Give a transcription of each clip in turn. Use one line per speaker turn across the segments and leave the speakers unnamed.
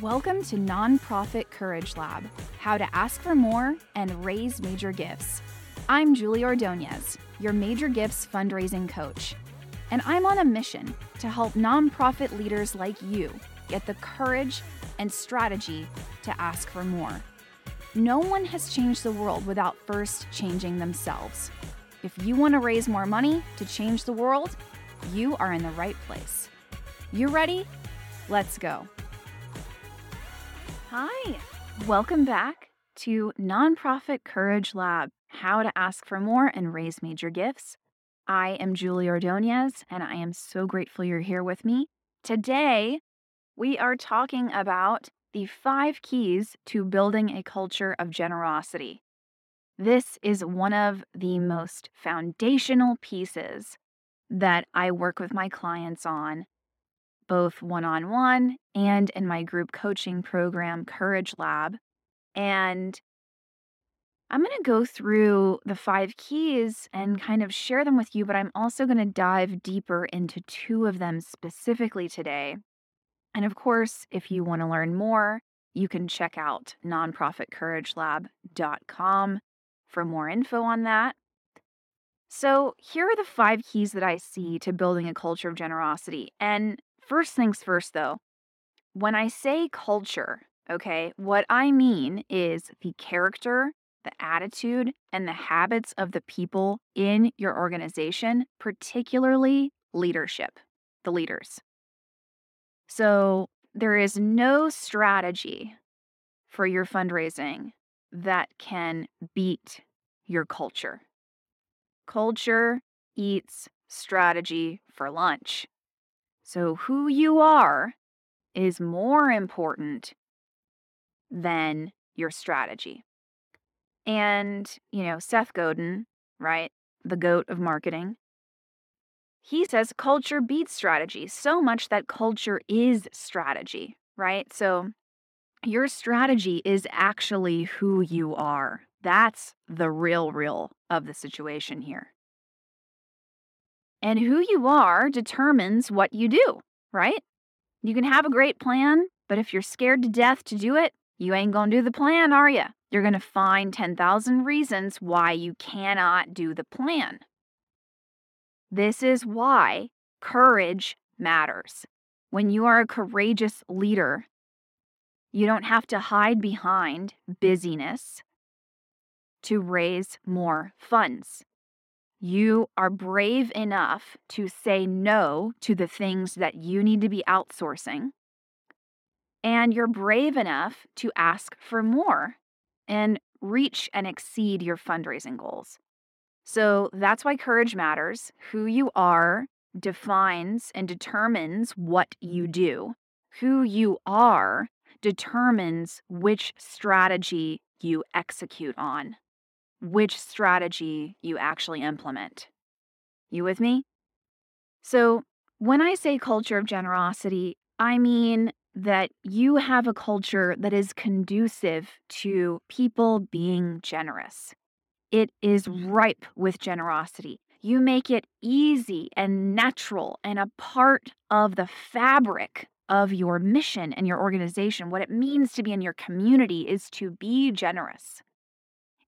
Welcome to Nonprofit Courage Lab How to Ask for More and Raise Major Gifts. I'm Julie Ordonez, your Major Gifts fundraising coach, and I'm on a mission to help nonprofit leaders like you get the courage and strategy to ask for more. No one has changed the world without first changing themselves. If you want to raise more money to change the world, you are in the right place. You ready? Let's go. Hi, welcome back to Nonprofit Courage Lab How to Ask for More and Raise Major Gifts. I am Julie Ordonez, and I am so grateful you're here with me. Today, we are talking about the five keys to building a culture of generosity. This is one of the most foundational pieces that I work with my clients on both one on one and in my group coaching program, Courage Lab. And I'm going to go through the five keys and kind of share them with you, but I'm also going to dive deeper into two of them specifically today. And of course, if you want to learn more, you can check out nonprofitcouragelab.com for more info on that. So, here are the five keys that I see to building a culture of generosity. And First things first, though, when I say culture, okay, what I mean is the character, the attitude, and the habits of the people in your organization, particularly leadership, the leaders. So there is no strategy for your fundraising that can beat your culture. Culture eats strategy for lunch. So, who you are is more important than your strategy. And, you know, Seth Godin, right, the goat of marketing, he says culture beats strategy so much that culture is strategy, right? So, your strategy is actually who you are. That's the real, real of the situation here. And who you are determines what you do, right? You can have a great plan, but if you're scared to death to do it, you ain't gonna do the plan, are you? You're gonna find 10,000 reasons why you cannot do the plan. This is why courage matters. When you are a courageous leader, you don't have to hide behind busyness to raise more funds. You are brave enough to say no to the things that you need to be outsourcing. And you're brave enough to ask for more and reach and exceed your fundraising goals. So that's why courage matters. Who you are defines and determines what you do. Who you are determines which strategy you execute on which strategy you actually implement. You with me? So, when I say culture of generosity, I mean that you have a culture that is conducive to people being generous. It is mm-hmm. ripe with generosity. You make it easy and natural and a part of the fabric of your mission and your organization. What it means to be in your community is to be generous.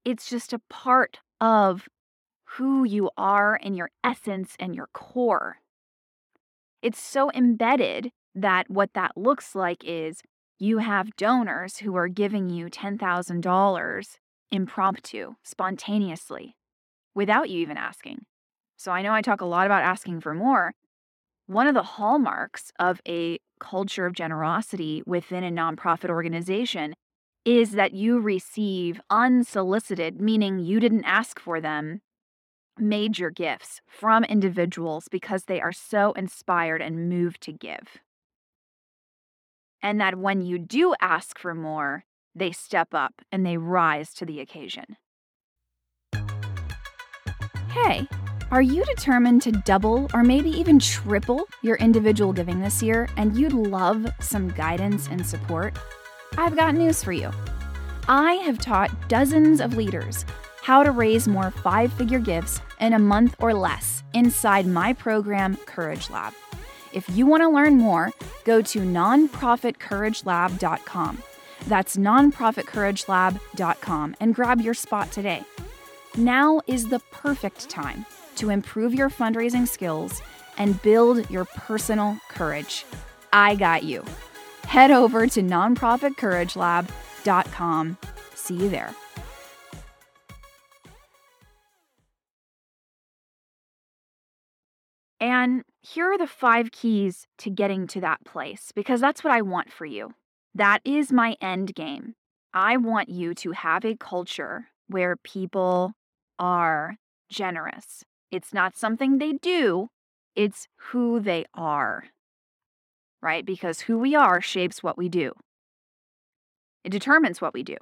It's just a part of who you are and your essence and your core. It's so embedded that what that looks like is you have donors who are giving you $10,000 impromptu, spontaneously, without you even asking. So I know I talk a lot about asking for more. One of the hallmarks of a culture of generosity within a nonprofit organization is that you receive unsolicited, meaning you didn't ask for them, major gifts from individuals because they are so inspired and moved to give. And that when you do ask for more, they step up and they rise to the occasion. Hey, are you determined to double or maybe even triple your individual giving this year and you'd love some guidance and support? I've got news for you. I have taught dozens of leaders how to raise more five figure gifts in a month or less inside my program, Courage Lab. If you want to learn more, go to nonprofitcouragelab.com. That's nonprofitcouragelab.com and grab your spot today. Now is the perfect time to improve your fundraising skills and build your personal courage. I got you. Head over to nonprofitcouragelab.com. See you there. And here are the five keys to getting to that place because that's what I want for you. That is my end game. I want you to have a culture where people are generous. It's not something they do, it's who they are, right? Because who we are shapes what we do, it determines what we do.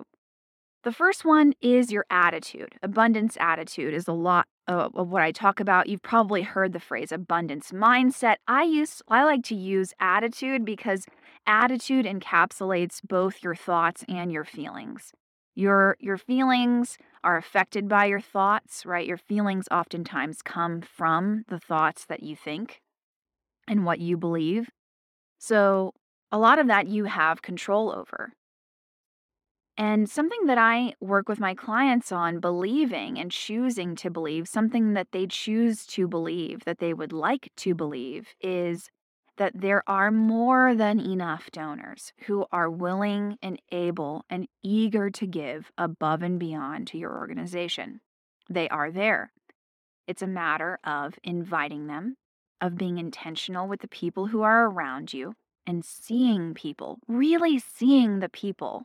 The first one is your attitude. Abundance attitude is a lot uh, of what I talk about. You've probably heard the phrase abundance mindset. I use I like to use attitude because attitude encapsulates both your thoughts and your feelings. Your your feelings are affected by your thoughts, right? Your feelings oftentimes come from the thoughts that you think and what you believe. So, a lot of that you have control over. And something that I work with my clients on believing and choosing to believe, something that they choose to believe, that they would like to believe, is that there are more than enough donors who are willing and able and eager to give above and beyond to your organization. They are there. It's a matter of inviting them, of being intentional with the people who are around you, and seeing people, really seeing the people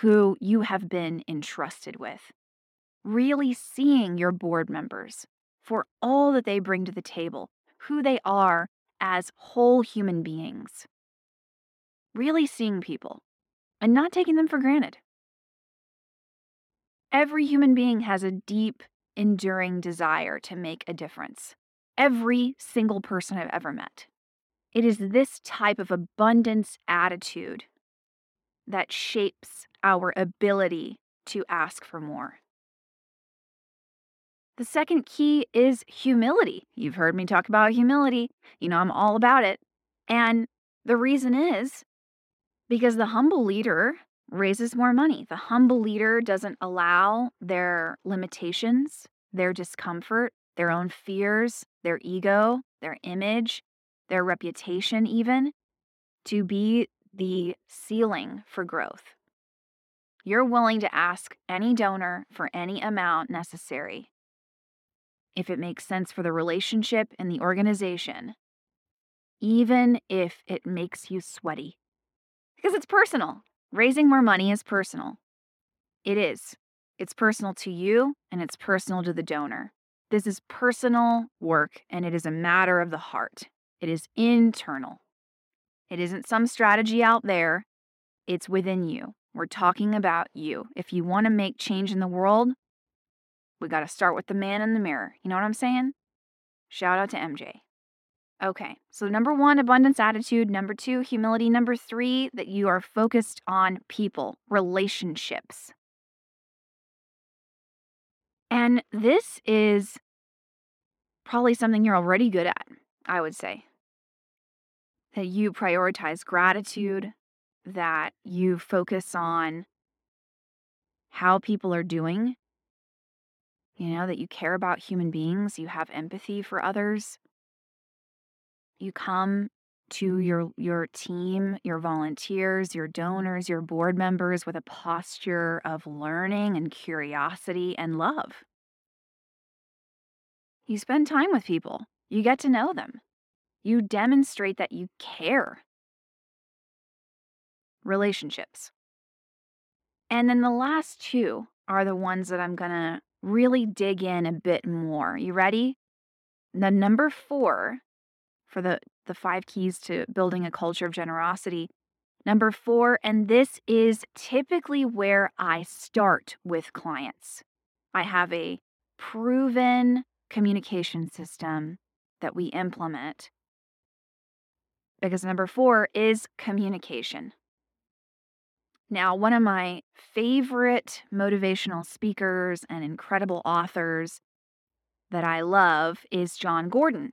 who you have been entrusted with. Really seeing your board members for all that they bring to the table, who they are as whole human beings. Really seeing people and not taking them for granted. Every human being has a deep, enduring desire to make a difference. Every single person I've ever met. It is this type of abundance attitude that shapes our ability to ask for more. The second key is humility. You've heard me talk about humility. You know, I'm all about it. And the reason is because the humble leader raises more money. The humble leader doesn't allow their limitations, their discomfort, their own fears, their ego, their image, their reputation, even to be the ceiling for growth. You're willing to ask any donor for any amount necessary if it makes sense for the relationship and the organization, even if it makes you sweaty. Because it's personal. Raising more money is personal. It is. It's personal to you and it's personal to the donor. This is personal work and it is a matter of the heart. It is internal. It isn't some strategy out there, it's within you. We're talking about you. If you want to make change in the world, we got to start with the man in the mirror. You know what I'm saying? Shout out to MJ. Okay, so number one, abundance attitude. Number two, humility. Number three, that you are focused on people, relationships. And this is probably something you're already good at, I would say that you prioritize mm-hmm. gratitude, that you focus on how people are doing, you know, that you care about human beings, you have empathy for others. You come to mm-hmm. your your team, your volunteers, your donors, your board members with a posture of learning and curiosity and love. You spend time with people. You get to know them. You demonstrate that you care. Relationships. And then the last two are the ones that I'm going to really dig in a bit more. You ready? The number four for the, the five keys to building a culture of generosity. Number four, and this is typically where I start with clients. I have a proven communication system that we implement because number four is communication. Now, one of my favorite motivational speakers and incredible authors that I love is Jon Gordon.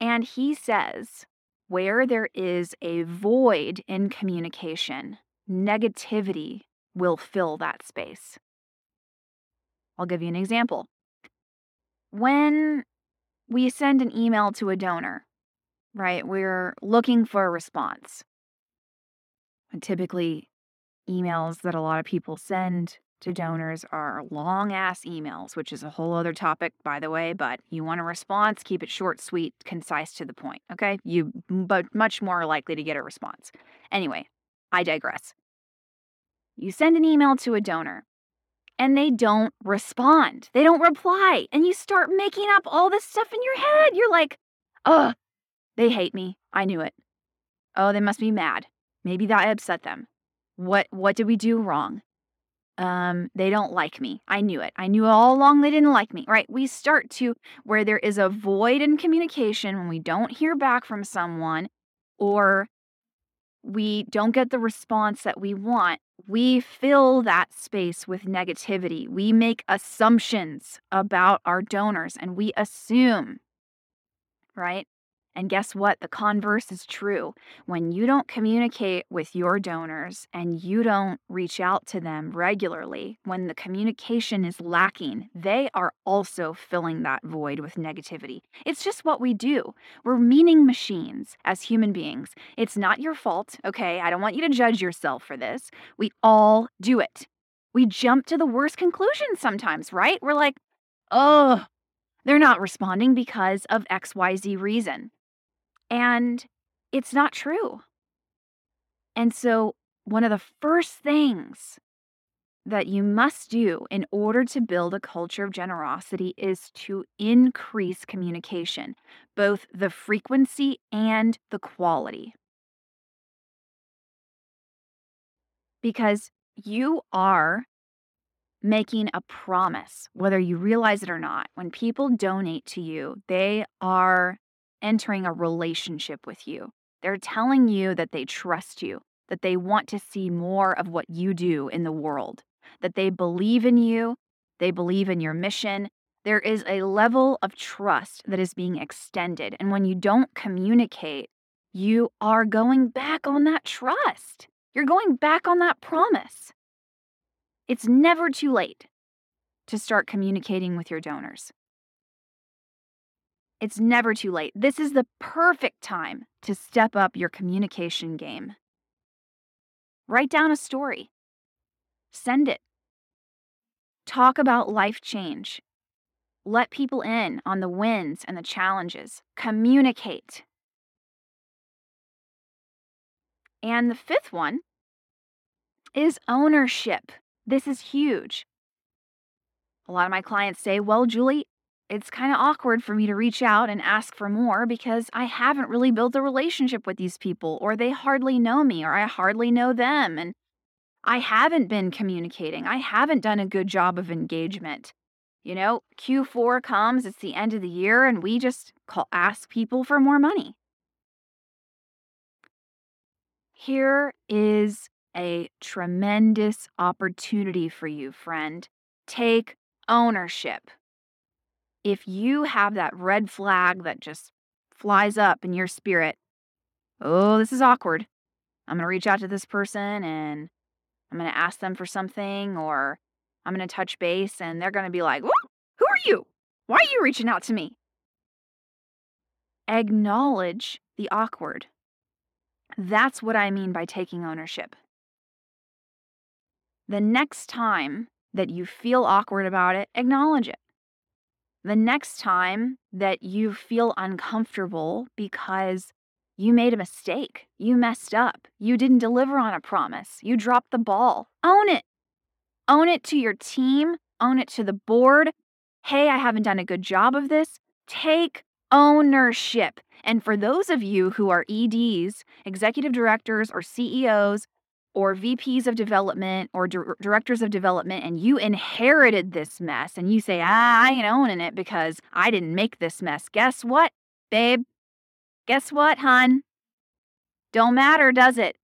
And he says where there is a void in communication, negativity will fill that space. I'll give you an example. When we send an email to a donor, right, we're looking for a response. And typically, emails that a lot of people send to donors are long ass emails, which is a whole other topic, by the way. But you want a response, keep it short, sweet, concise, to the point. Okay. You, but much more likely to get a response. Anyway, I digress. You send an email to a donor and they don't respond, they don't reply. And you start making up all this stuff in your head. You're like, oh, they hate me. I knew it. Oh, they must be mad. Maybe that upset them. What what did we do wrong? Um, they don't like me. I knew it. I knew all along they didn't like me. Right? We start to where there is a void in communication when we don't hear back from someone or we don't get the response that we want. We fill that space with negativity. We make assumptions about our donors and we assume, right? And guess what? The converse is true. When you don't communicate with your donors and you don't reach out to them regularly, when the communication is lacking, they are also filling that void with negativity. It's just what we do. We're meaning machines as human beings. It's not your fault, okay? I don't want you to judge yourself for this. We all do it. We jump to the worst conclusions sometimes, right? We're like, oh, they're not responding because of XYZ reason. And it's not true. And so, one of the first things that you must do in order to build a culture of generosity is to increase communication, both the frequency and the quality. Because you are making a promise, whether you realize it or not. When people donate to you, they are entering a relationship with you. They're telling you that they trust you, that they want to see more of what you do in the world, that they believe in you, they believe in your mission. There is a level of trust that is being extended. And when you don't communicate, you are going back on that trust. You're going back on that promise. It's never too late to start communicating with your donors. It's never too late. This is the perfect time to step up your communication game. Write down a story, send it. Talk about life change. Let people in on the wins and the challenges. Communicate. And the fifth one is ownership. This is huge. A lot of my clients say, Well, Julie, it's kind of awkward for me to reach out and ask for more because I haven't really built a relationship with these people, or they hardly know me, or I hardly know them. And I haven't been communicating. I haven't done a good job of engagement. You know, Q4 comes, it's the end of the year, and we just call, ask people for more money. Here is a tremendous opportunity for you, friend. Take ownership if you have that red flag that just flies up in your spirit, oh, this is awkward. I'm going to reach out to this person and I'm going to ask them for something or I'm going to touch base and they're going to be like, Who are you? Why are you reaching out to me? Acknowledge the awkward. That's what I mean by taking ownership. The next time that you feel awkward about it, acknowledge it the next time that you feel uncomfortable because you made a mistake, you messed up, you didn't deliver on a promise, you dropped the ball, own it. Own it to your team, own it to the board. Hey, I haven't done a good job of this. Take ownership. And for those of you who are EDs, executive directors, or CEOs, or VPs of development or di- directors of development and you inherited this mess and you say, ah, I ain't owning it because I didn't make this mess. Guess what, babe? Guess what, hun? Don't matter, does it?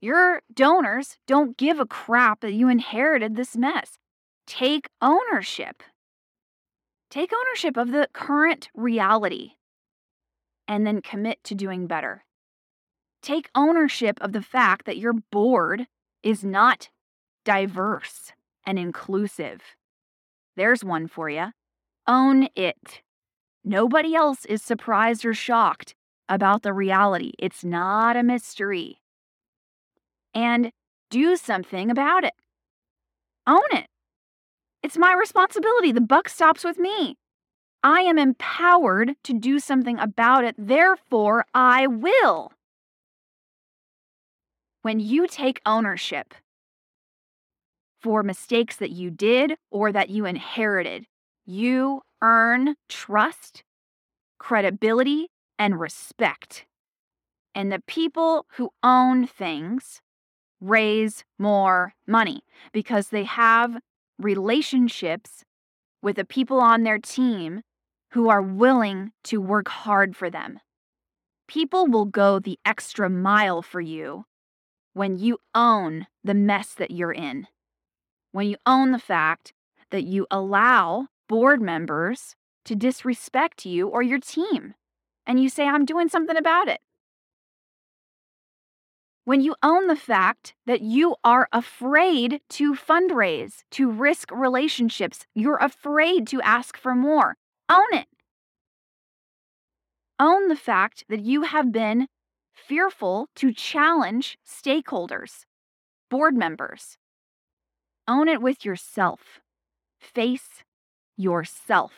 Your donors don't give a crap that you inherited this mess. Take ownership. Take ownership of the current reality and then commit to doing better. Take ownership of the fact that your board is not diverse and inclusive. There's one for you. Own it. Nobody else is surprised or shocked about the reality. It's not a mystery. And do something about it. Own it. It's my responsibility. The buck stops with me. I am empowered to do something about it. Therefore, I will. When you take ownership for mistakes that you did or that you inherited, you earn trust, credibility, and respect. And the people who own things raise more money because they have relationships with the people on their team who are willing to work hard for them. People will go the extra mile for you when you own the mess that you're in, when you own the fact that you allow board members to disrespect you or your team, and you say, I'm doing something about it. When you own the fact that you are afraid to fundraise, to risk relationships, you're afraid to ask for more, own it. Own the fact that you have been fearful to challenge stakeholders, board members. Own it with yourself. Face yourself.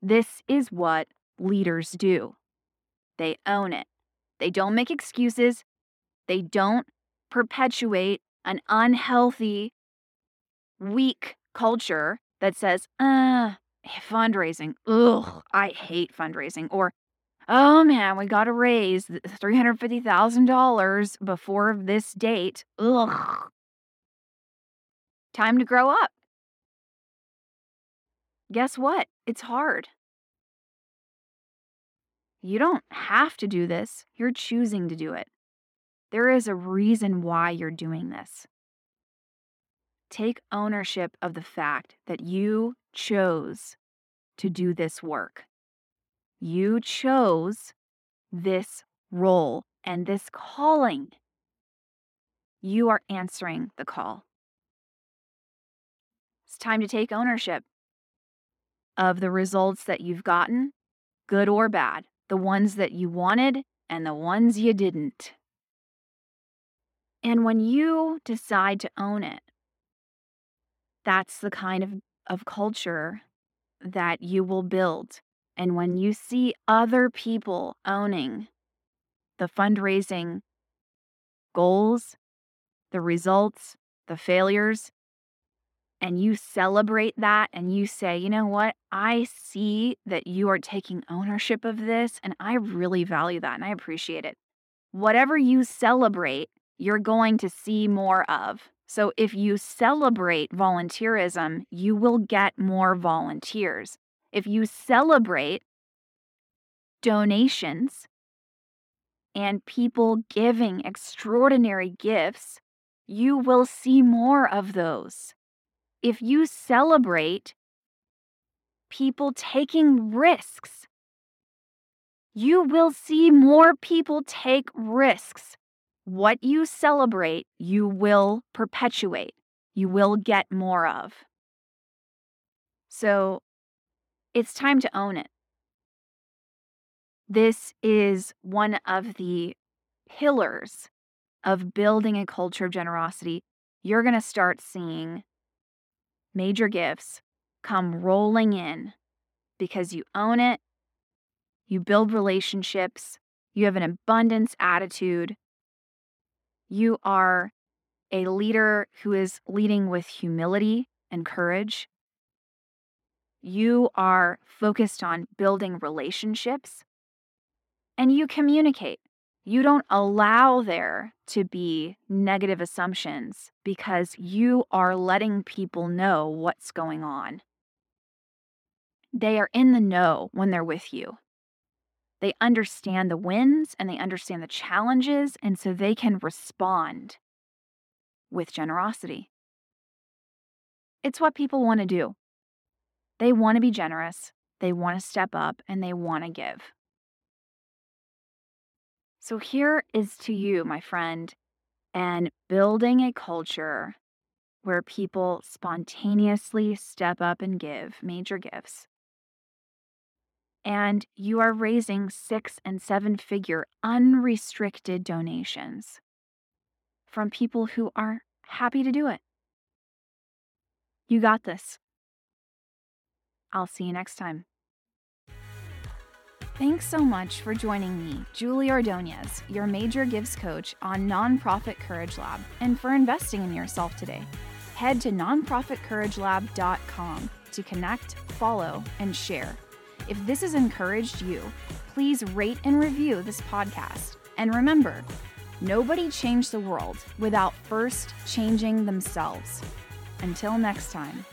This is what leaders do. They own it. They don't make excuses. They don't perpetuate an unhealthy, weak culture that says, uh, fundraising, ugh, I hate fundraising, or oh man, we got to raise $350,000 before this date. Ugh. Time to grow up. Guess what? It's hard. You don't have to do this, you're choosing to do it. There is a reason why you're doing this. Take ownership of the fact that you chose to do this work. You chose this role and this calling. You are answering the call. It's time to take ownership of the results that you've gotten, good or bad, the ones that you wanted and the ones you didn't. And when you decide to own it, that's the kind of, of culture that you will build. And when you see other people owning the fundraising goals, the results, the failures, and you celebrate that and you say, you know what, I see that you are taking ownership of this and I really value that and I appreciate it. Whatever you celebrate, you're going to see more of. So if you celebrate volunteerism, you will get more volunteers. If you celebrate donations and people giving extraordinary gifts, you will see more of those. If you celebrate people taking risks, you will see more people take risks. What you celebrate, you will perpetuate, you will get more of. So it's time to own it. This is one of the pillars of building a culture of generosity. You're going to start seeing major gifts come rolling in because you own it, you build relationships, you have an abundance attitude, you are a leader who is leading with humility and courage. You are focused on building relationships and you communicate. You don't allow there to be negative assumptions because you are letting people know what's going on. They are in the know when they're with you. They understand the wins and they understand the challenges, and so they can respond with generosity. It's what people want to do. They want to be generous, they want to step up, and they want to give. So here is to you, my friend, and building a culture where people spontaneously step up and give major gifts. And you are raising six and seven figure unrestricted donations from people who are happy to do it. You got this. I'll see you next time. Thanks so much for joining me, Julie Ordonez, your major gives coach on Nonprofit Courage Lab, and for investing in yourself today. Head to nonprofitcouragelab.com to connect, follow, and share. If this has encouraged you, please rate and review this podcast. And remember, nobody changed the world without first changing themselves. Until next time.